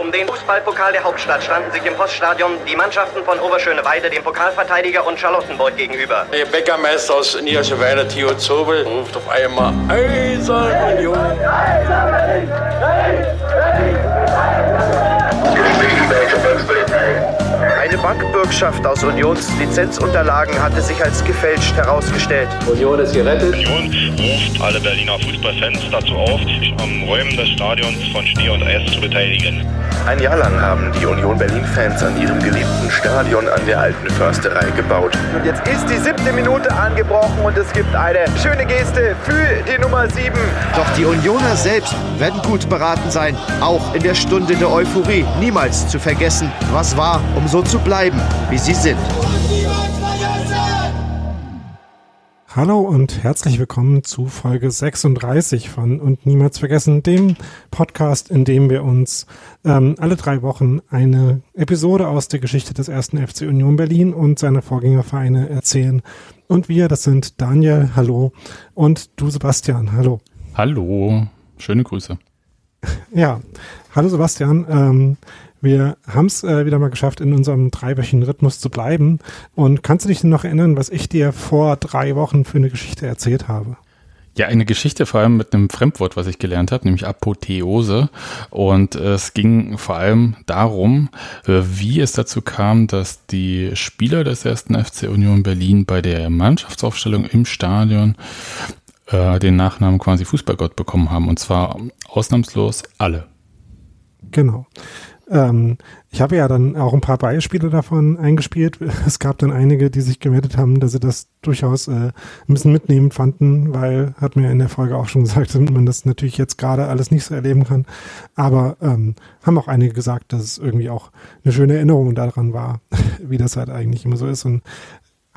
Um den Fußballpokal der Hauptstadt standen sich im Poststadion die Mannschaften von Oberschöneweide, dem Pokalverteidiger und Charlottenburg gegenüber. Der Bäckermeister aus Niederschöneweide, Theo Zobel, ruft auf einmal Eisern Union. Eine Bankbürgschaft aus Unions Lizenzunterlagen hatte sich als gefälscht herausgestellt. Union ist gerettet. Union ruft alle Berliner Fußballfans dazu auf, sich am Räumen des Stadions von Schnee und Eis zu beteiligen. Ein Jahr lang haben die Union Berlin-Fans an ihrem geliebten Stadion an der alten Försterei gebaut. Und jetzt ist die siebte Minute angebrochen und es gibt eine schöne Geste für die Nummer sieben. Doch die Unioner selbst werden gut beraten sein, auch in der Stunde der Euphorie niemals zu vergessen, was war, um so zu bleiben, wie sie sind. Hallo und herzlich willkommen zu Folge 36 von Und Niemals Vergessen, dem Podcast, in dem wir uns ähm, alle drei Wochen eine Episode aus der Geschichte des ersten FC Union Berlin und seiner Vorgängervereine erzählen. Und wir, das sind Daniel, hallo, und du Sebastian, hallo. Hallo, schöne Grüße. Ja, hallo Sebastian. Ähm, wir haben es äh, wieder mal geschafft, in unserem dreiwöchigen Rhythmus zu bleiben. Und kannst du dich denn noch erinnern, was ich dir vor drei Wochen für eine Geschichte erzählt habe? Ja, eine Geschichte vor allem mit einem Fremdwort, was ich gelernt habe, nämlich Apotheose. Und es ging vor allem darum, äh, wie es dazu kam, dass die Spieler des ersten FC Union Berlin bei der Mannschaftsaufstellung im Stadion äh, den Nachnamen quasi Fußballgott bekommen haben. Und zwar ausnahmslos alle. Genau. Ähm, ich habe ja dann auch ein paar Beispiele davon eingespielt. Es gab dann einige, die sich gemeldet haben, dass sie das durchaus äh, ein bisschen mitnehmend fanden, weil, hat mir in der Folge auch schon gesagt, dass man das natürlich jetzt gerade alles nicht so erleben kann. Aber ähm, haben auch einige gesagt, dass es irgendwie auch eine schöne Erinnerung daran war, wie das halt eigentlich immer so ist. Und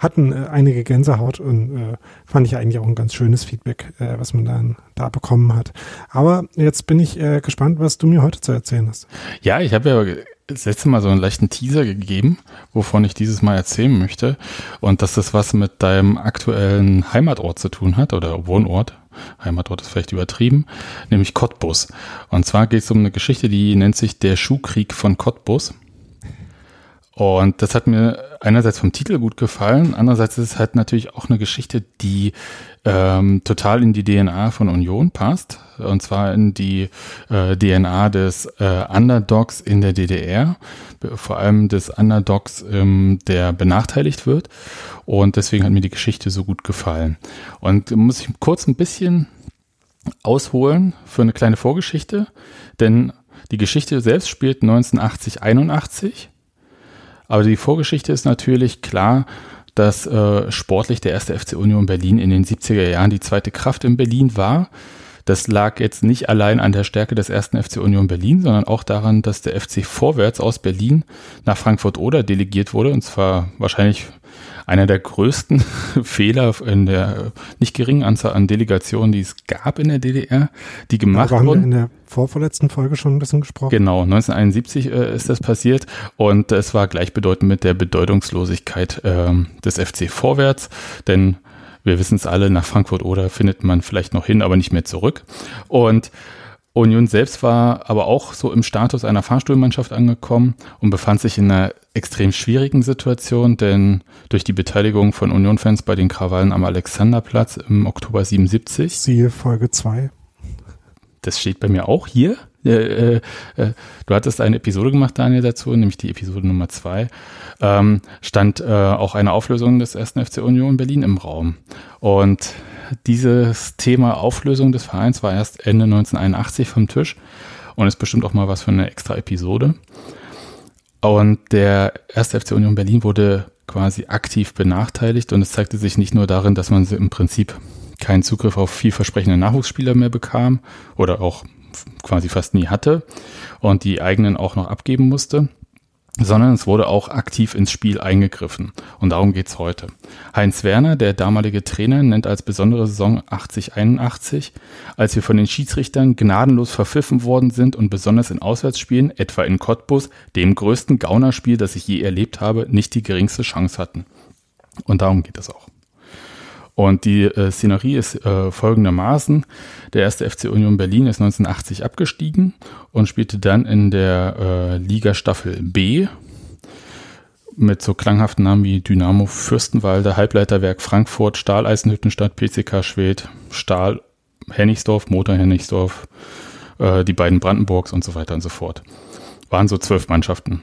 hatten äh, einige Gänsehaut und äh, fand ich eigentlich auch ein ganz schönes Feedback, äh, was man dann da bekommen hat. Aber jetzt bin ich äh, gespannt, was du mir heute zu erzählen hast. Ja, ich habe ja das letzte Mal so einen leichten Teaser gegeben, wovon ich dieses Mal erzählen möchte. Und dass das was mit deinem aktuellen Heimatort zu tun hat oder Wohnort. Heimatort ist vielleicht übertrieben, nämlich Cottbus. Und zwar geht es um eine Geschichte, die nennt sich Der Schuhkrieg von Cottbus. Und das hat mir einerseits vom Titel gut gefallen, andererseits ist es halt natürlich auch eine Geschichte, die ähm, total in die DNA von Union passt. Und zwar in die äh, DNA des äh, Underdogs in der DDR, vor allem des Underdogs, ähm, der benachteiligt wird. Und deswegen hat mir die Geschichte so gut gefallen. Und muss ich kurz ein bisschen ausholen für eine kleine Vorgeschichte, denn die Geschichte selbst spielt 1980, 81 aber die Vorgeschichte ist natürlich klar, dass äh, sportlich der erste FC Union Berlin in den 70er Jahren die zweite Kraft in Berlin war. Das lag jetzt nicht allein an der Stärke des ersten FC Union Berlin, sondern auch daran, dass der FC Vorwärts aus Berlin nach Frankfurt oder delegiert wurde, und zwar wahrscheinlich einer der größten Fehler in der nicht geringen Anzahl an Delegationen, die es gab in der DDR, die gemacht Darüber wurden. haben wir in der vorvorletzten Folge schon ein bisschen gesprochen. Genau, 1971 äh, ist das passiert und es war gleichbedeutend mit der Bedeutungslosigkeit ähm, des FC Vorwärts, denn wir wissen es alle, nach Frankfurt oder findet man vielleicht noch hin, aber nicht mehr zurück. Und Union selbst war aber auch so im Status einer Fahrstuhlmannschaft angekommen und befand sich in einer extrem schwierigen Situation, denn durch die Beteiligung von Union-Fans bei den Krawallen am Alexanderplatz im Oktober 77. Siehe Folge 2. Das steht bei mir auch hier. Äh, äh, äh, du hattest eine Episode gemacht, Daniel, dazu, nämlich die Episode Nummer 2. Ähm, stand äh, auch eine Auflösung des ersten FC Union Berlin im Raum. Und dieses Thema Auflösung des Vereins war erst Ende 1981 vom Tisch und ist bestimmt auch mal was für eine extra Episode. Und der erste FC Union Berlin wurde quasi aktiv benachteiligt und es zeigte sich nicht nur darin, dass man im Prinzip keinen Zugriff auf vielversprechende Nachwuchsspieler mehr bekam oder auch quasi fast nie hatte und die eigenen auch noch abgeben musste, sondern es wurde auch aktiv ins Spiel eingegriffen. Und darum geht's heute. Heinz Werner, der damalige Trainer, nennt als besondere Saison 80-81, als wir von den Schiedsrichtern gnadenlos verpfiffen worden sind und besonders in Auswärtsspielen, etwa in Cottbus, dem größten Gaunerspiel, das ich je erlebt habe, nicht die geringste Chance hatten. Und darum geht es auch. Und die äh, Szenerie ist äh, folgendermaßen. Der erste FC Union Berlin ist 1980 abgestiegen und spielte dann in der äh, Liga Staffel B mit so klanghaften Namen wie Dynamo Fürstenwalde, Halbleiterwerk Frankfurt, Stahl Eisenhüttenstadt, PCK Schwedt, Stahl Hennigsdorf, Motor Hennigsdorf, äh, die beiden Brandenburgs und so weiter und so fort. Waren so zwölf Mannschaften.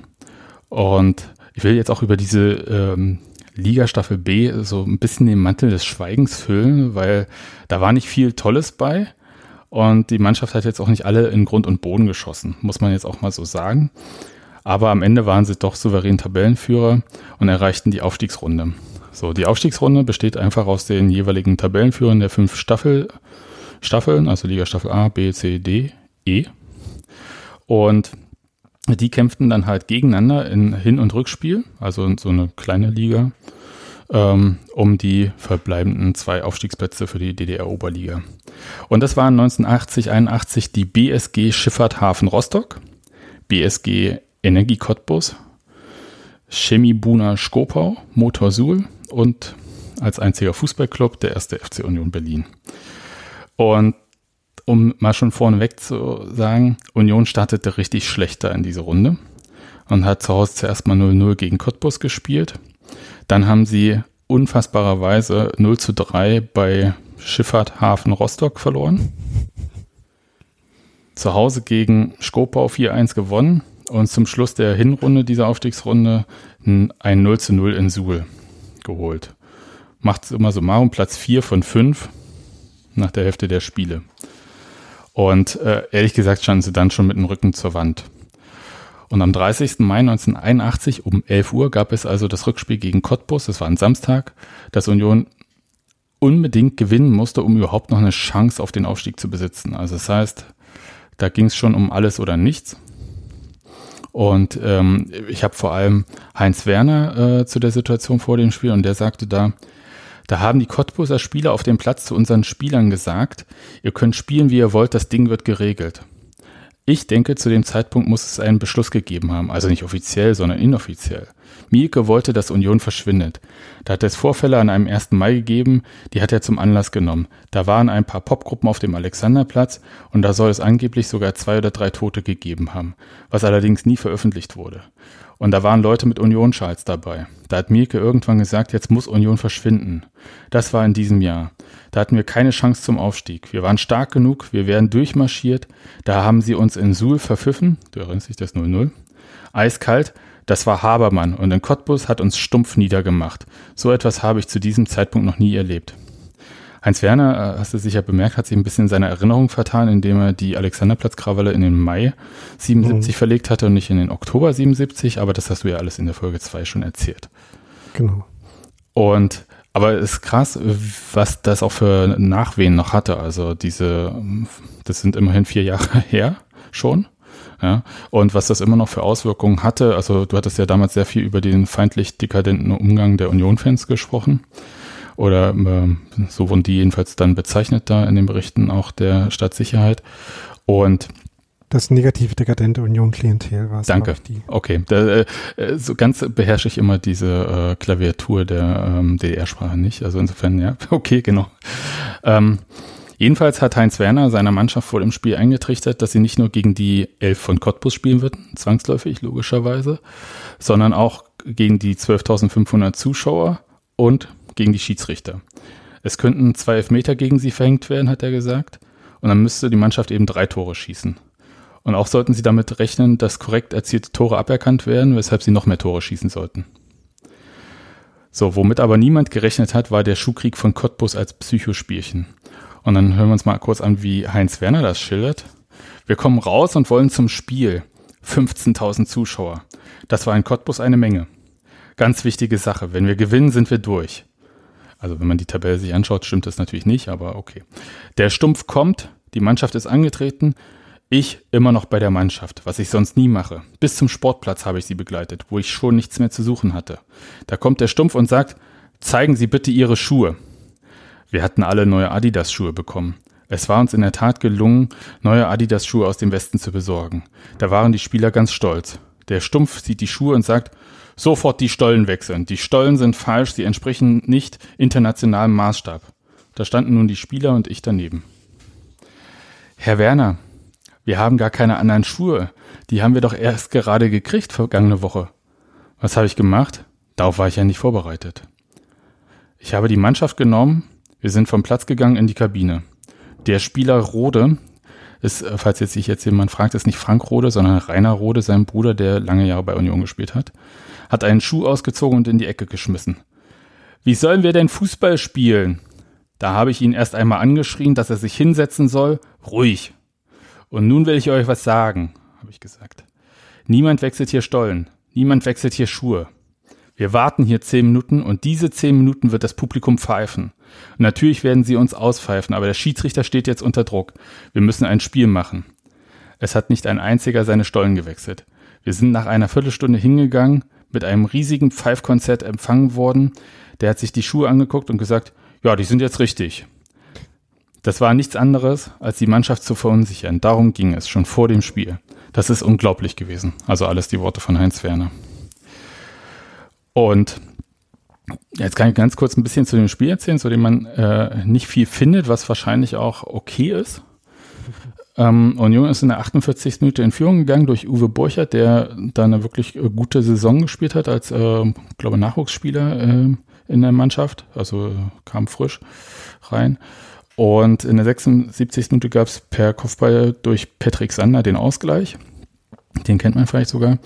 Und ich will jetzt auch über diese ähm, Liga Staffel B so ein bisschen den Mantel des Schweigens füllen, weil da war nicht viel Tolles bei. Und die Mannschaft hat jetzt auch nicht alle in Grund und Boden geschossen, muss man jetzt auch mal so sagen. Aber am Ende waren sie doch souverän Tabellenführer und erreichten die Aufstiegsrunde. So, die Aufstiegsrunde besteht einfach aus den jeweiligen Tabellenführern der fünf Staffel, Staffeln, also Liga Staffel A, B, C, D, E. Und die kämpften dann halt gegeneinander in Hin- und Rückspiel, also in so eine kleine Liga, ähm, um die verbleibenden zwei Aufstiegsplätze für die DDR-Oberliga. Und das waren 1980, 81 die BSG Schifffahrt Hafen Rostock, BSG Energie Cottbus, Chemie Buna Skopau, Motor Suhl und als einziger Fußballclub der erste FC Union Berlin. Und um mal schon vorneweg zu sagen, Union startete richtig schlechter in diese Runde und hat zu Hause zuerst mal 0-0 gegen Cottbus gespielt. Dann haben sie unfassbarerweise 0 zu 3 bei Schifffahrt Hafen Rostock verloren. Zu Hause gegen Skopau 4-1 gewonnen und zum Schluss der Hinrunde dieser Aufstiegsrunde ein 0 zu 0 in Suhl geholt. Macht immer so mal um Platz 4 von 5 nach der Hälfte der Spiele. Und äh, ehrlich gesagt standen sie dann schon mit dem Rücken zur Wand. Und am 30. Mai 1981 um 11 Uhr gab es also das Rückspiel gegen Cottbus, das war ein Samstag, das Union unbedingt gewinnen musste, um überhaupt noch eine Chance auf den Aufstieg zu besitzen. Also das heißt, da ging es schon um alles oder nichts. Und ähm, ich habe vor allem Heinz Werner äh, zu der Situation vor dem Spiel und der sagte da, da haben die Cottbuser Spieler auf dem Platz zu unseren Spielern gesagt, ihr könnt spielen, wie ihr wollt, das Ding wird geregelt. Ich denke, zu dem Zeitpunkt muss es einen Beschluss gegeben haben, also nicht offiziell, sondern inoffiziell. Mielke wollte, dass Union verschwindet. Da hat es Vorfälle an einem 1. Mai gegeben, die hat er zum Anlass genommen. Da waren ein paar Popgruppen auf dem Alexanderplatz und da soll es angeblich sogar zwei oder drei Tote gegeben haben, was allerdings nie veröffentlicht wurde. Und da waren Leute mit Union-Schals dabei. Da hat Mielke irgendwann gesagt, jetzt muss Union verschwinden. Das war in diesem Jahr. Da hatten wir keine Chance zum Aufstieg. Wir waren stark genug, wir wären durchmarschiert. Da haben sie uns in Suhl verpfiffen. Du erinnerst dich das 0-0. Eiskalt. Das war Habermann und in Cottbus hat uns stumpf niedergemacht. So etwas habe ich zu diesem Zeitpunkt noch nie erlebt. Heinz Werner, äh, hast du sicher bemerkt, hat sich ein bisschen in seiner Erinnerung vertan, indem er die Alexanderplatzkrawalle in den Mai 77 mhm. verlegt hatte und nicht in den Oktober 77, aber das hast du ja alles in der Folge 2 schon erzählt. Genau. Und aber es ist krass, was das auch für Nachwehen noch hatte. Also diese, das sind immerhin vier Jahre her schon. Ja, und was das immer noch für Auswirkungen hatte, also du hattest ja damals sehr viel über den feindlich dekadenten Umgang der Union-Fans gesprochen. Oder äh, so wurden die jedenfalls dann bezeichnet da in den Berichten auch der Stadtsicherheit. Und das negativ dekadente Union-Klientel war es. Danke. Okay. Da, äh, so ganz beherrsche ich immer diese äh, Klaviatur der ähm, DDR-Sprache nicht. Also insofern, ja, okay, genau. Ähm, jedenfalls hat Heinz Werner seiner Mannschaft vor dem Spiel eingetrichtert, dass sie nicht nur gegen die Elf von Cottbus spielen würden, zwangsläufig logischerweise, sondern auch gegen die 12.500 Zuschauer und gegen die Schiedsrichter. Es könnten zwei Elfmeter gegen sie verhängt werden, hat er gesagt. Und dann müsste die Mannschaft eben drei Tore schießen. Und auch sollten sie damit rechnen, dass korrekt erzielte Tore aberkannt werden, weshalb sie noch mehr Tore schießen sollten. So, womit aber niemand gerechnet hat, war der Schuhkrieg von Cottbus als Psychospielchen. Und dann hören wir uns mal kurz an, wie Heinz Werner das schildert. Wir kommen raus und wollen zum Spiel. 15.000 Zuschauer. Das war in Cottbus eine Menge. Ganz wichtige Sache. Wenn wir gewinnen, sind wir durch. Also wenn man die Tabelle sich anschaut, stimmt das natürlich nicht, aber okay. Der Stumpf kommt, die Mannschaft ist angetreten, ich immer noch bei der Mannschaft, was ich sonst nie mache. Bis zum Sportplatz habe ich sie begleitet, wo ich schon nichts mehr zu suchen hatte. Da kommt der Stumpf und sagt, zeigen Sie bitte Ihre Schuhe. Wir hatten alle neue Adidas-Schuhe bekommen. Es war uns in der Tat gelungen, neue Adidas-Schuhe aus dem Westen zu besorgen. Da waren die Spieler ganz stolz. Der Stumpf sieht die Schuhe und sagt, sofort die Stollen wechseln. Die Stollen sind falsch, sie entsprechen nicht internationalem Maßstab. Da standen nun die Spieler und ich daneben. Herr Werner, wir haben gar keine anderen Schuhe. Die haben wir doch erst gerade gekriegt vergangene Woche. Was habe ich gemacht? Darauf war ich ja nicht vorbereitet. Ich habe die Mannschaft genommen, wir sind vom Platz gegangen in die Kabine. Der Spieler Rode ist, äh, falls jetzt sich jetzt jemand fragt, ist nicht Frank Rode, sondern Rainer Rode, sein Bruder, der lange Jahre bei Union gespielt hat, hat einen Schuh ausgezogen und in die Ecke geschmissen. Wie sollen wir denn Fußball spielen? Da habe ich ihn erst einmal angeschrien, dass er sich hinsetzen soll. Ruhig. Und nun will ich euch was sagen, habe ich gesagt. Niemand wechselt hier Stollen. Niemand wechselt hier Schuhe. Wir warten hier zehn Minuten und diese zehn Minuten wird das Publikum pfeifen. Und natürlich werden sie uns auspfeifen, aber der Schiedsrichter steht jetzt unter Druck. Wir müssen ein Spiel machen. Es hat nicht ein einziger seine Stollen gewechselt. Wir sind nach einer Viertelstunde hingegangen, mit einem riesigen Pfeifkonzert empfangen worden. Der hat sich die Schuhe angeguckt und gesagt, ja, die sind jetzt richtig. Das war nichts anderes, als die Mannschaft zu verunsichern. Darum ging es schon vor dem Spiel. Das ist unglaublich gewesen. Also alles die Worte von Heinz Werner. Und jetzt kann ich ganz kurz ein bisschen zu dem Spiel erzählen, zu dem man äh, nicht viel findet, was wahrscheinlich auch okay ist. Ähm, Union ist in der 48. Minute in Führung gegangen durch Uwe Burchert, der da eine wirklich äh, gute Saison gespielt hat als, äh, glaube Nachwuchsspieler äh, in der Mannschaft. Also äh, kam frisch rein. Und in der 76. Minute gab es per Kopfball durch Patrick Sander den Ausgleich. Den kennt man vielleicht sogar.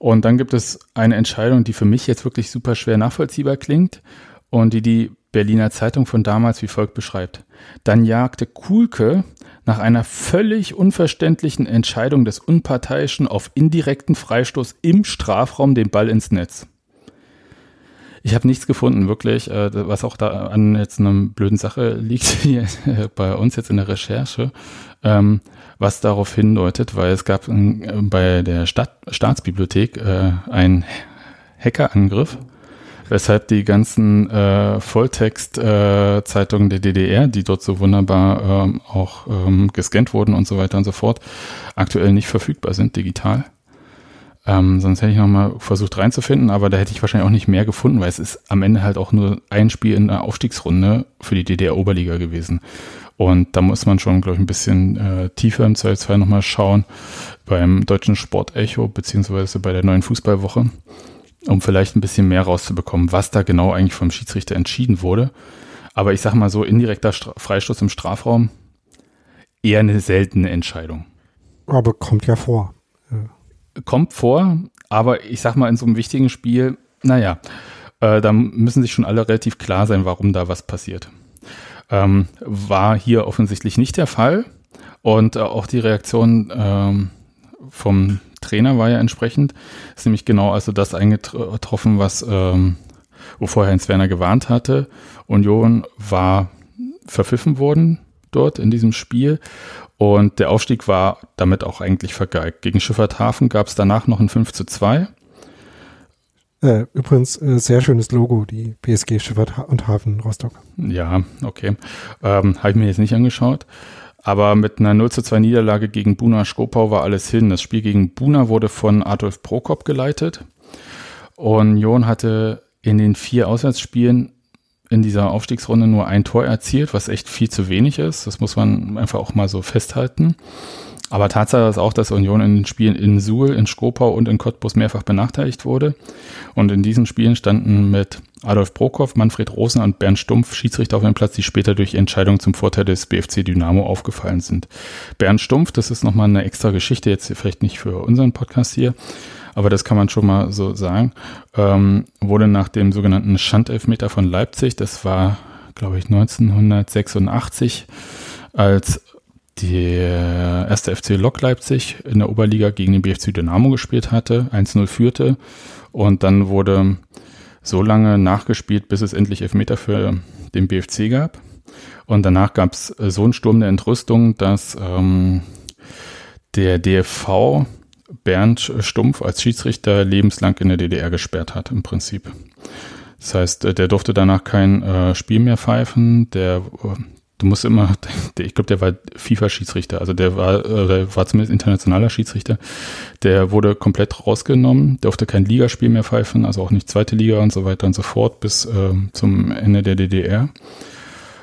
Und dann gibt es eine Entscheidung, die für mich jetzt wirklich super schwer nachvollziehbar klingt und die die Berliner Zeitung von damals wie folgt beschreibt. Dann jagte Kuhlke nach einer völlig unverständlichen Entscheidung des Unparteiischen auf indirekten Freistoß im Strafraum den Ball ins Netz. Ich habe nichts gefunden, wirklich, äh, was auch da an jetzt einer blöden Sache liegt hier bei uns jetzt in der Recherche, ähm, was darauf hindeutet, weil es gab äh, bei der Stadt, Staatsbibliothek äh, einen Hackerangriff, weshalb die ganzen äh, Volltext-Zeitungen der DDR, die dort so wunderbar ähm, auch ähm, gescannt wurden und so weiter und so fort, aktuell nicht verfügbar sind digital. Ähm, sonst hätte ich nochmal versucht reinzufinden, aber da hätte ich wahrscheinlich auch nicht mehr gefunden, weil es ist am Ende halt auch nur ein Spiel in der Aufstiegsrunde für die DDR-Oberliga gewesen. Und da muss man schon, glaube ich, ein bisschen äh, tiefer im Zweifelsfall nochmal schauen beim deutschen Sportecho beziehungsweise bei der neuen Fußballwoche, um vielleicht ein bisschen mehr rauszubekommen, was da genau eigentlich vom Schiedsrichter entschieden wurde. Aber ich sage mal so, indirekter Stra Freistoß im Strafraum, eher eine seltene Entscheidung. Aber kommt ja vor. Ja kommt vor, aber ich sag mal, in so einem wichtigen Spiel, naja, äh, da müssen sich schon alle relativ klar sein, warum da was passiert. Ähm, war hier offensichtlich nicht der Fall. Und äh, auch die Reaktion ähm, vom Trainer war ja entsprechend. Ist nämlich genau also das eingetroffen, was ähm, wovor Heinz Werner gewarnt hatte. Union war verpfiffen worden dort in diesem Spiel und der Aufstieg war damit auch eigentlich vergeigt. Gegen Schifferthafen gab es danach noch ein 5 zu 2. Äh, übrigens, äh, sehr schönes Logo, die PSG Schifffahrt und Hafen Rostock. Ja, okay. Ähm, Habe ich mir jetzt nicht angeschaut. Aber mit einer 0 zu 2 Niederlage gegen Buna Skopau war alles hin. Das Spiel gegen Buna wurde von Adolf Prokop geleitet. Union hatte in den vier Auswärtsspielen in dieser Aufstiegsrunde nur ein Tor erzielt, was echt viel zu wenig ist. Das muss man einfach auch mal so festhalten. Aber Tatsache ist auch, dass Union in den Spielen in Suhl, in Skopau und in Cottbus mehrfach benachteiligt wurde. Und in diesen Spielen standen mit Adolf Brokow, Manfred Rosen und Bernd Stumpf Schiedsrichter auf dem Platz, die später durch Entscheidungen zum Vorteil des BFC Dynamo aufgefallen sind. Bernd Stumpf, das ist nochmal eine extra Geschichte, jetzt vielleicht nicht für unseren Podcast hier, aber das kann man schon mal so sagen, ähm, wurde nach dem sogenannten Schandelfmeter von Leipzig, das war, glaube ich, 1986, als der erste FC Lok Leipzig in der Oberliga gegen den BFC Dynamo gespielt hatte, 1-0 führte und dann wurde so lange nachgespielt, bis es endlich Elfmeter für den BFC gab. Und danach gab es so einen Sturm der Entrüstung, dass ähm, der DFV Bernd Stumpf als Schiedsrichter lebenslang in der DDR gesperrt hat, im Prinzip. Das heißt, äh, der durfte danach kein äh, Spiel mehr pfeifen, der äh, du musst immer, ich glaube, der war FIFA-Schiedsrichter, also der war, äh, war zumindest internationaler Schiedsrichter. Der wurde komplett rausgenommen, durfte kein Ligaspiel mehr pfeifen, also auch nicht zweite Liga und so weiter und so fort bis äh, zum Ende der DDR.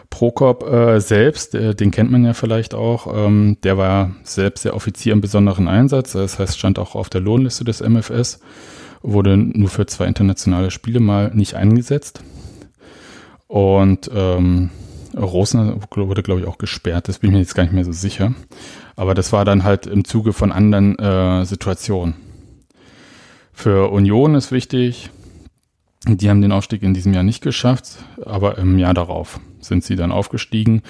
Prokop äh, selbst, äh, den kennt man ja vielleicht auch, ähm, der war selbst der Offizier im besonderen Einsatz, das heißt, stand auch auf der Lohnliste des MFS, wurde nur für zwei internationale Spiele mal nicht eingesetzt. Und ähm, Rosner wurde, glaube ich, auch gesperrt, das bin ich mir jetzt gar nicht mehr so sicher. Aber das war dann halt im Zuge von anderen äh, Situationen. Für Union ist wichtig, die haben den Aufstieg in diesem Jahr nicht geschafft, aber im Jahr darauf sind sie dann aufgestiegen.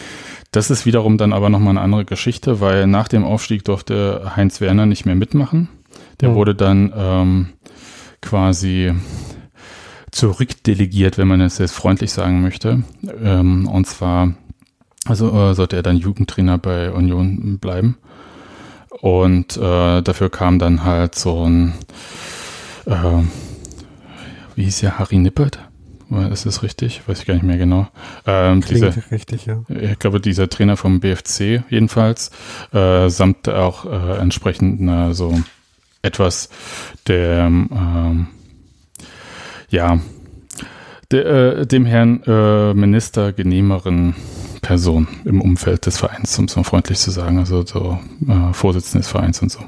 Das ist wiederum dann aber nochmal eine andere Geschichte, weil nach dem Aufstieg durfte Heinz Werner nicht mehr mitmachen. Der mhm. wurde dann ähm, quasi zurückdelegiert, wenn man es jetzt freundlich sagen möchte. Ähm, und zwar, also äh, sollte er dann Jugendtrainer bei Union bleiben. Und äh, dafür kam dann halt so ein äh, wie hieß der, Harry Nippert? Ist das richtig? Weiß ich gar nicht mehr genau. Ähm, Klingt dieser, richtig, ja. Ich glaube, dieser Trainer vom BFC jedenfalls, äh, samt auch äh, entsprechend na, so etwas der, ähm, ja, der, äh, dem Herrn äh, Minister genehmeren Person im Umfeld des Vereins, um es mal freundlich zu sagen, also so äh, Vorsitzender des Vereins und so.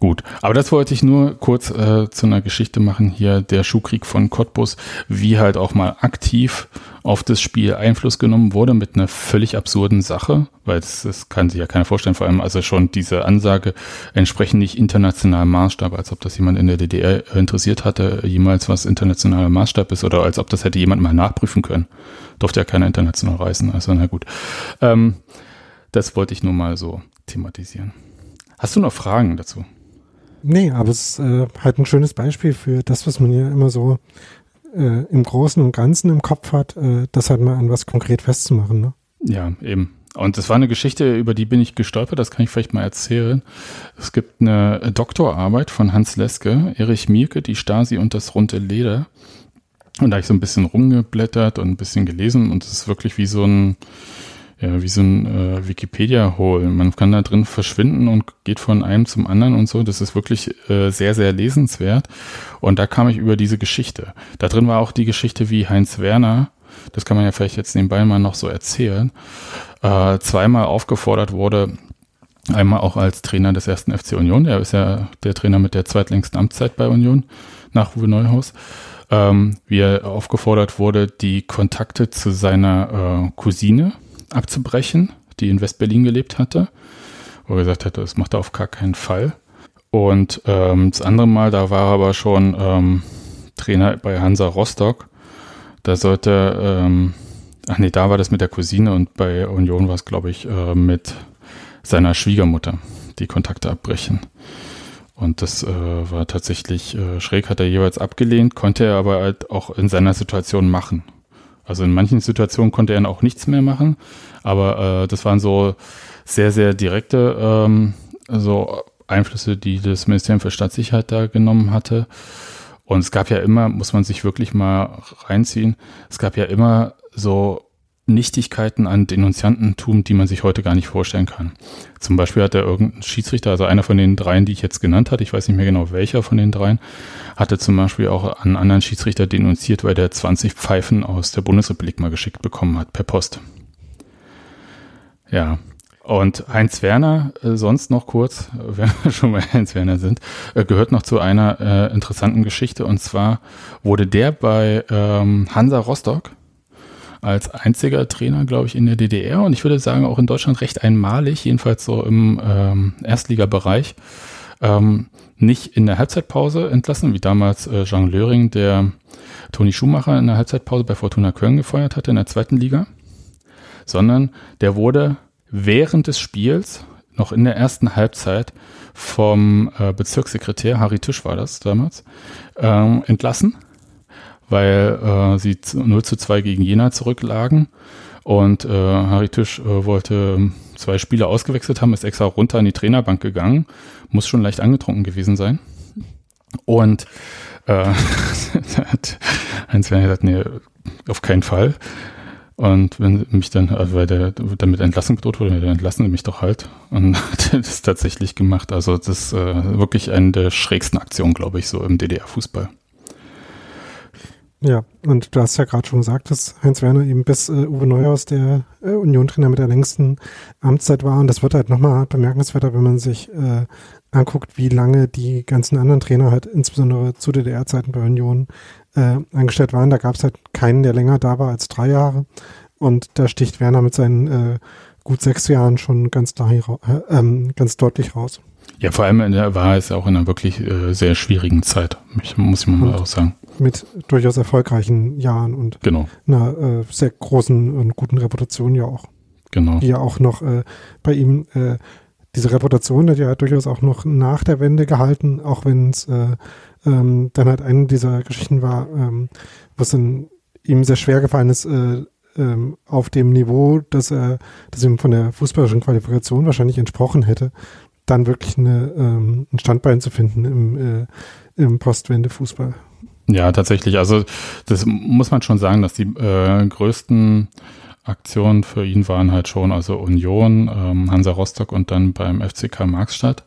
Gut, aber das wollte ich nur kurz äh, zu einer Geschichte machen hier, der Schuhkrieg von Cottbus, wie halt auch mal aktiv auf das Spiel Einfluss genommen wurde mit einer völlig absurden Sache, weil das, das kann sich ja keiner vorstellen, vor allem also schon diese Ansage entsprechend nicht internationalem Maßstab, als ob das jemand in der DDR interessiert hatte, jemals was internationaler Maßstab ist oder als ob das hätte jemand mal nachprüfen können. Durfte ja keiner international reisen, also na gut. Ähm, das wollte ich nur mal so thematisieren. Hast du noch Fragen dazu? Nee, aber es ist äh, halt ein schönes Beispiel für das, was man ja immer so äh, im Großen und Ganzen im Kopf hat, äh, das halt mal an was konkret festzumachen. Ne? Ja, eben. Und das war eine Geschichte, über die bin ich gestolpert, das kann ich vielleicht mal erzählen. Es gibt eine Doktorarbeit von Hans Leske, Erich Mielke, die Stasi und das runde Leder. Und da habe ich so ein bisschen rumgeblättert und ein bisschen gelesen und es ist wirklich wie so ein, ja, wie so ein äh, Wikipedia-Hole. Man kann da drin verschwinden und geht von einem zum anderen und so. Das ist wirklich äh, sehr, sehr lesenswert. Und da kam ich über diese Geschichte. Da drin war auch die Geschichte, wie Heinz Werner, das kann man ja vielleicht jetzt nebenbei mal noch so erzählen, äh, zweimal aufgefordert wurde, einmal auch als Trainer des ersten FC Union. Er ist ja der Trainer mit der zweitlängsten Amtszeit bei Union nach Uwe Neuhaus. Ähm, wie er aufgefordert wurde, die Kontakte zu seiner äh, Cousine, abzubrechen, die in Westberlin gelebt hatte, wo er gesagt hatte, das macht er auf gar keinen Fall. Und ähm, das andere Mal, da war er aber schon ähm, Trainer bei Hansa Rostock. Da sollte, ähm, ach nee, da war das mit der Cousine und bei Union war es, glaube ich, äh, mit seiner Schwiegermutter die Kontakte abbrechen. Und das äh, war tatsächlich äh, schräg, hat er jeweils abgelehnt, konnte er aber halt auch in seiner Situation machen. Also in manchen Situationen konnte er auch nichts mehr machen, aber äh, das waren so sehr, sehr direkte ähm, so Einflüsse, die das Ministerium für Staatssicherheit da genommen hatte. Und es gab ja immer, muss man sich wirklich mal reinziehen, es gab ja immer so Nichtigkeiten an Denunziantentum, die man sich heute gar nicht vorstellen kann. Zum Beispiel hat er irgendein Schiedsrichter, also einer von den dreien, die ich jetzt genannt hatte, ich weiß nicht mehr genau welcher von den dreien, hatte zum Beispiel auch einen anderen Schiedsrichter denunziert, weil der 20 Pfeifen aus der Bundesrepublik mal geschickt bekommen hat, per Post. Ja. Und Heinz Werner, äh, sonst noch kurz, wenn wir schon bei Heinz Werner sind, äh, gehört noch zu einer äh, interessanten Geschichte. Und zwar wurde der bei ähm, Hansa Rostock als einziger Trainer, glaube ich, in der DDR und ich würde sagen auch in Deutschland recht einmalig, jedenfalls so im ähm, Erstligabereich, ähm, nicht in der Halbzeitpause entlassen, wie damals äh, Jean Löring, der Toni Schumacher in der Halbzeitpause bei Fortuna Köln gefeuert hatte in der zweiten Liga, sondern der wurde während des Spiels, noch in der ersten Halbzeit, vom äh, Bezirkssekretär, Harry Tisch war das damals, ähm, entlassen weil äh, sie 0 zu 2 gegen Jena zurücklagen. Und äh, Harry Tisch äh, wollte zwei Spieler ausgewechselt haben, ist extra runter an die Trainerbank gegangen, muss schon leicht angetrunken gewesen sein. Und äh, hat Heinz Werner gesagt, nee, auf keinen Fall. Und wenn mich dann, also weil der damit entlassen gedroht wurde, dann entlassen sie mich doch halt. Und hat das tatsächlich gemacht. Also das ist äh, wirklich eine der schrägsten Aktionen, glaube ich, so im DDR-Fußball. Ja, und du hast ja gerade schon gesagt, dass Heinz Werner eben bis äh, Uwe Neuhaus der äh, Union-Trainer mit der längsten Amtszeit war. Und das wird halt nochmal bemerkenswerter, wenn man sich äh, anguckt, wie lange die ganzen anderen Trainer halt insbesondere zu DDR-Zeiten bei Union äh, angestellt waren. Da gab es halt keinen, der länger da war als drei Jahre. Und da sticht Werner mit seinen äh, gut sechs Jahren schon ganz, da, äh, ähm, ganz deutlich raus. Ja, vor allem in der, war es auch in einer wirklich äh, sehr schwierigen Zeit, muss ich mal auch sagen. Mit durchaus erfolgreichen Jahren und genau. einer äh, sehr großen und guten Reputation ja auch. Genau. Die ja auch noch äh, bei ihm, äh, diese Reputation hat ja durchaus auch noch nach der Wende gehalten, auch wenn es äh, ähm, dann halt eine dieser Geschichten war, ähm, wo es ihm sehr schwer gefallen ist, äh, ähm, auf dem Niveau, dass er, dass ihm von der fußballerischen Qualifikation wahrscheinlich entsprochen hätte, dann wirklich eine, ähm, ein Standbein zu finden im, äh, im Postwende-Fußball. Ja, tatsächlich. Also das muss man schon sagen, dass die äh, größten Aktionen für ihn waren halt schon also Union, ähm, Hansa Rostock und dann beim FCK Marxstadt.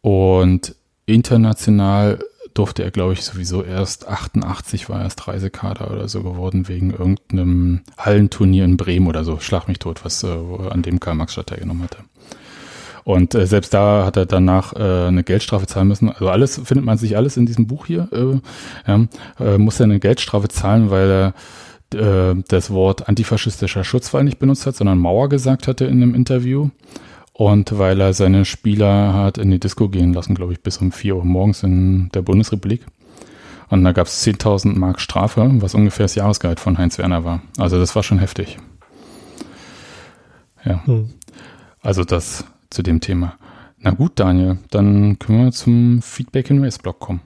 Und international durfte er, glaube ich, sowieso erst 88 war erst Reisekader oder so geworden wegen irgendeinem Hallenturnier in Bremen oder so. Schlag mich tot, was äh, an dem Karl Marxstadt teilgenommen hatte. Und äh, selbst da hat er danach äh, eine Geldstrafe zahlen müssen. Also alles findet man sich alles in diesem Buch hier. Äh, ja, äh, muss er eine Geldstrafe zahlen, weil er äh, das Wort antifaschistischer Schutzfall nicht benutzt hat, sondern Mauer gesagt hatte in einem Interview. Und weil er seine Spieler hat in die Disco gehen lassen, glaube ich, bis um 4 Uhr morgens in der Bundesrepublik. Und da gab es 10.000 Mark Strafe, was ungefähr das Jahresgehalt von Heinz Werner war. Also das war schon heftig. Ja. Hm. Also das zu dem Thema. Na gut, Daniel, dann können wir zum Feedback in Race-Blog kommen.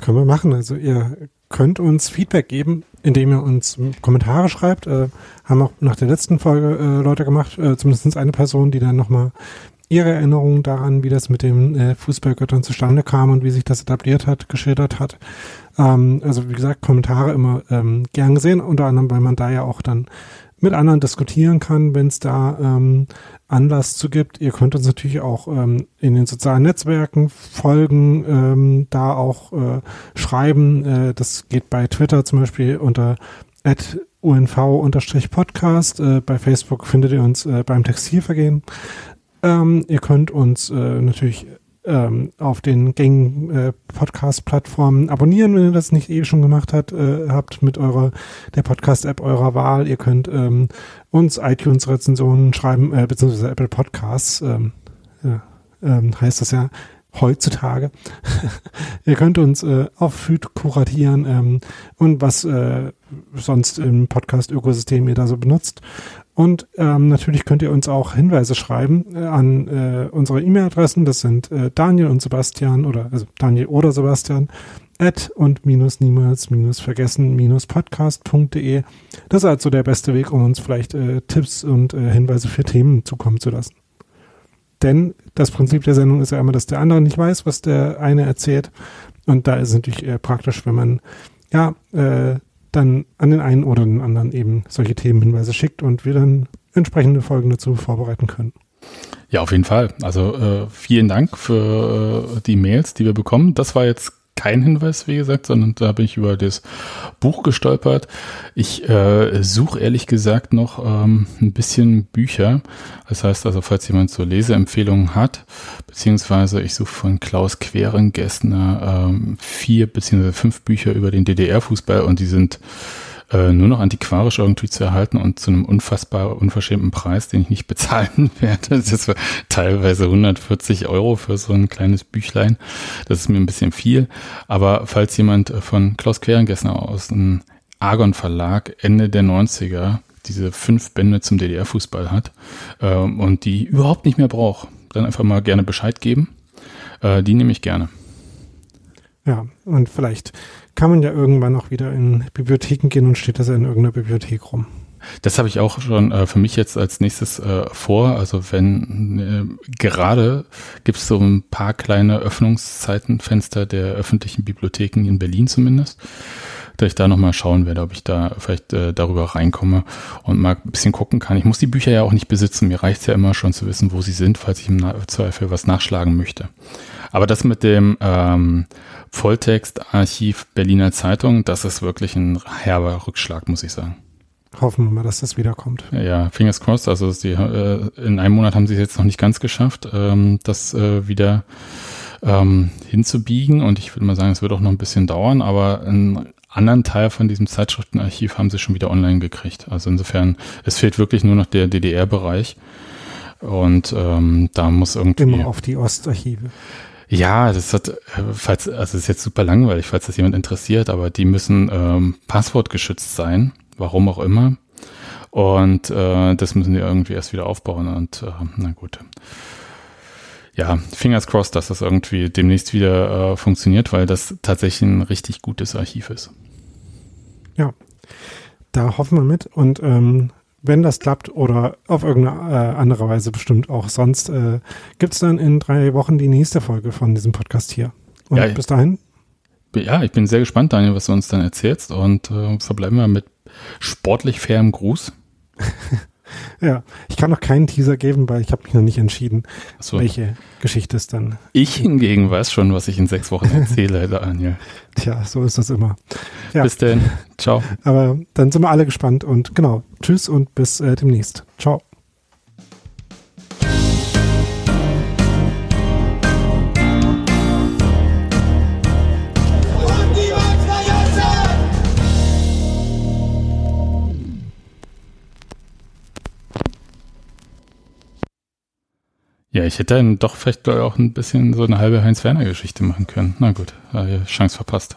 Können wir machen. Also ihr könnt uns Feedback geben, indem ihr uns Kommentare schreibt. Äh, haben auch nach der letzten Folge äh, Leute gemacht, äh, zumindest eine Person, die dann nochmal ihre Erinnerungen daran, wie das mit den äh, Fußballgöttern zustande kam und wie sich das etabliert hat, geschildert hat. Ähm, also wie gesagt, Kommentare immer ähm, gern gesehen, unter anderem, weil man da ja auch dann mit anderen diskutieren kann, wenn es da ähm, Anlass zu gibt. Ihr könnt uns natürlich auch ähm, in den sozialen Netzwerken folgen, ähm, da auch äh, schreiben. Äh, das geht bei Twitter zum Beispiel unter unv-podcast. Äh, bei Facebook findet ihr uns äh, beim Textilvergehen. Ähm, ihr könnt uns äh, natürlich ähm, auf den gängigen äh, Podcast-Plattformen abonnieren, wenn ihr das nicht eh schon gemacht habt, äh, habt mit eurer der Podcast-App eurer Wahl. Ihr könnt ähm, uns iTunes-Rezensionen schreiben, äh, beziehungsweise Apple Podcasts, ähm, ja, ähm, heißt das ja heutzutage. ihr könnt uns äh, auf Feed kuratieren ähm, und was äh, sonst im Podcast-Ökosystem ihr da so benutzt. Und ähm, natürlich könnt ihr uns auch Hinweise schreiben äh, an äh, unsere E-Mail-Adressen. Das sind äh, Daniel und Sebastian oder also Daniel oder Sebastian at und minus niemals minus vergessen minus podcast.de. Das ist also der beste Weg, um uns vielleicht äh, Tipps und äh, Hinweise für Themen zukommen zu lassen. Denn das Prinzip der Sendung ist ja immer, dass der andere nicht weiß, was der eine erzählt. Und da ist es natürlich eher praktisch, wenn man ja äh, dann an den einen oder den anderen eben solche Themenhinweise schickt und wir dann entsprechende Folgen dazu vorbereiten können. Ja, auf jeden Fall. Also äh, vielen Dank für äh, die Mails, die wir bekommen. Das war jetzt kein Hinweis, wie gesagt, sondern da bin ich über das Buch gestolpert. Ich äh, suche ehrlich gesagt noch ähm, ein bisschen Bücher. Das heißt also, falls jemand so Leseempfehlungen hat, beziehungsweise ich suche von Klaus Querengessner ähm, vier beziehungsweise fünf Bücher über den DDR-Fußball und die sind äh, nur noch antiquarisch irgendwie zu erhalten und zu einem unfassbar unverschämten Preis, den ich nicht bezahlen werde. Das ist teilweise 140 Euro für so ein kleines Büchlein. Das ist mir ein bisschen viel. Aber falls jemand von Klaus Querengessner aus dem Argon Verlag Ende der 90er diese fünf Bände zum DDR-Fußball hat äh, und die überhaupt nicht mehr braucht, dann einfach mal gerne Bescheid geben. Äh, die nehme ich gerne. Ja, und vielleicht kann man ja irgendwann auch wieder in Bibliotheken gehen und steht das in irgendeiner Bibliothek rum. Das habe ich auch schon äh, für mich jetzt als nächstes äh, vor. Also wenn äh, gerade gibt es so ein paar kleine Öffnungszeitenfenster der öffentlichen Bibliotheken in Berlin zumindest. Dass ich da nochmal schauen werde, ob ich da vielleicht äh, darüber reinkomme und mal ein bisschen gucken kann. Ich muss die Bücher ja auch nicht besitzen. Mir reicht es ja immer schon zu wissen, wo sie sind, falls ich im Zweifel was nachschlagen möchte. Aber das mit dem ähm, Volltextarchiv Berliner Zeitung, das ist wirklich ein herber Rückschlag, muss ich sagen. Hoffen wir mal, dass das wiederkommt. Ja, fingers crossed. Also sie, äh, in einem Monat haben sie es jetzt noch nicht ganz geschafft, ähm, das äh, wieder ähm, hinzubiegen. Und ich würde mal sagen, es wird auch noch ein bisschen dauern, aber einen anderen Teil von diesem Zeitschriftenarchiv haben sie schon wieder online gekriegt. Also insofern, es fehlt wirklich nur noch der DDR-Bereich. Und ähm, da muss irgendwie. Immer auf die Ostarchive. Ja, das hat, falls, also das ist jetzt super langweilig, falls das jemand interessiert, aber die müssen ähm, passwortgeschützt sein warum auch immer. Und äh, das müssen die irgendwie erst wieder aufbauen. Und äh, na gut. Ja, fingers crossed, dass das irgendwie demnächst wieder äh, funktioniert, weil das tatsächlich ein richtig gutes Archiv ist. Ja, da hoffen wir mit. Und ähm, wenn das klappt oder auf irgendeine äh, andere Weise bestimmt auch sonst, äh, gibt es dann in drei Wochen die nächste Folge von diesem Podcast hier. Und ja, bis dahin. Ja, ich bin sehr gespannt, Daniel, was du uns dann erzählst und äh, verbleiben wir mit sportlich fairem Gruß. ja, ich kann noch keinen Teaser geben, weil ich habe mich noch nicht entschieden, so. welche Geschichte es dann. Ich hingegen weiß schon, was ich in sechs Wochen erzähle, Daniel. Tja, so ist das immer. Ja. Bis denn. Ciao. Aber dann sind wir alle gespannt und genau. Tschüss und bis äh, demnächst. Ciao. Ja, ich hätte dann doch vielleicht auch ein bisschen so eine halbe Heinz-Werner-Geschichte machen können. Na gut, Chance verpasst.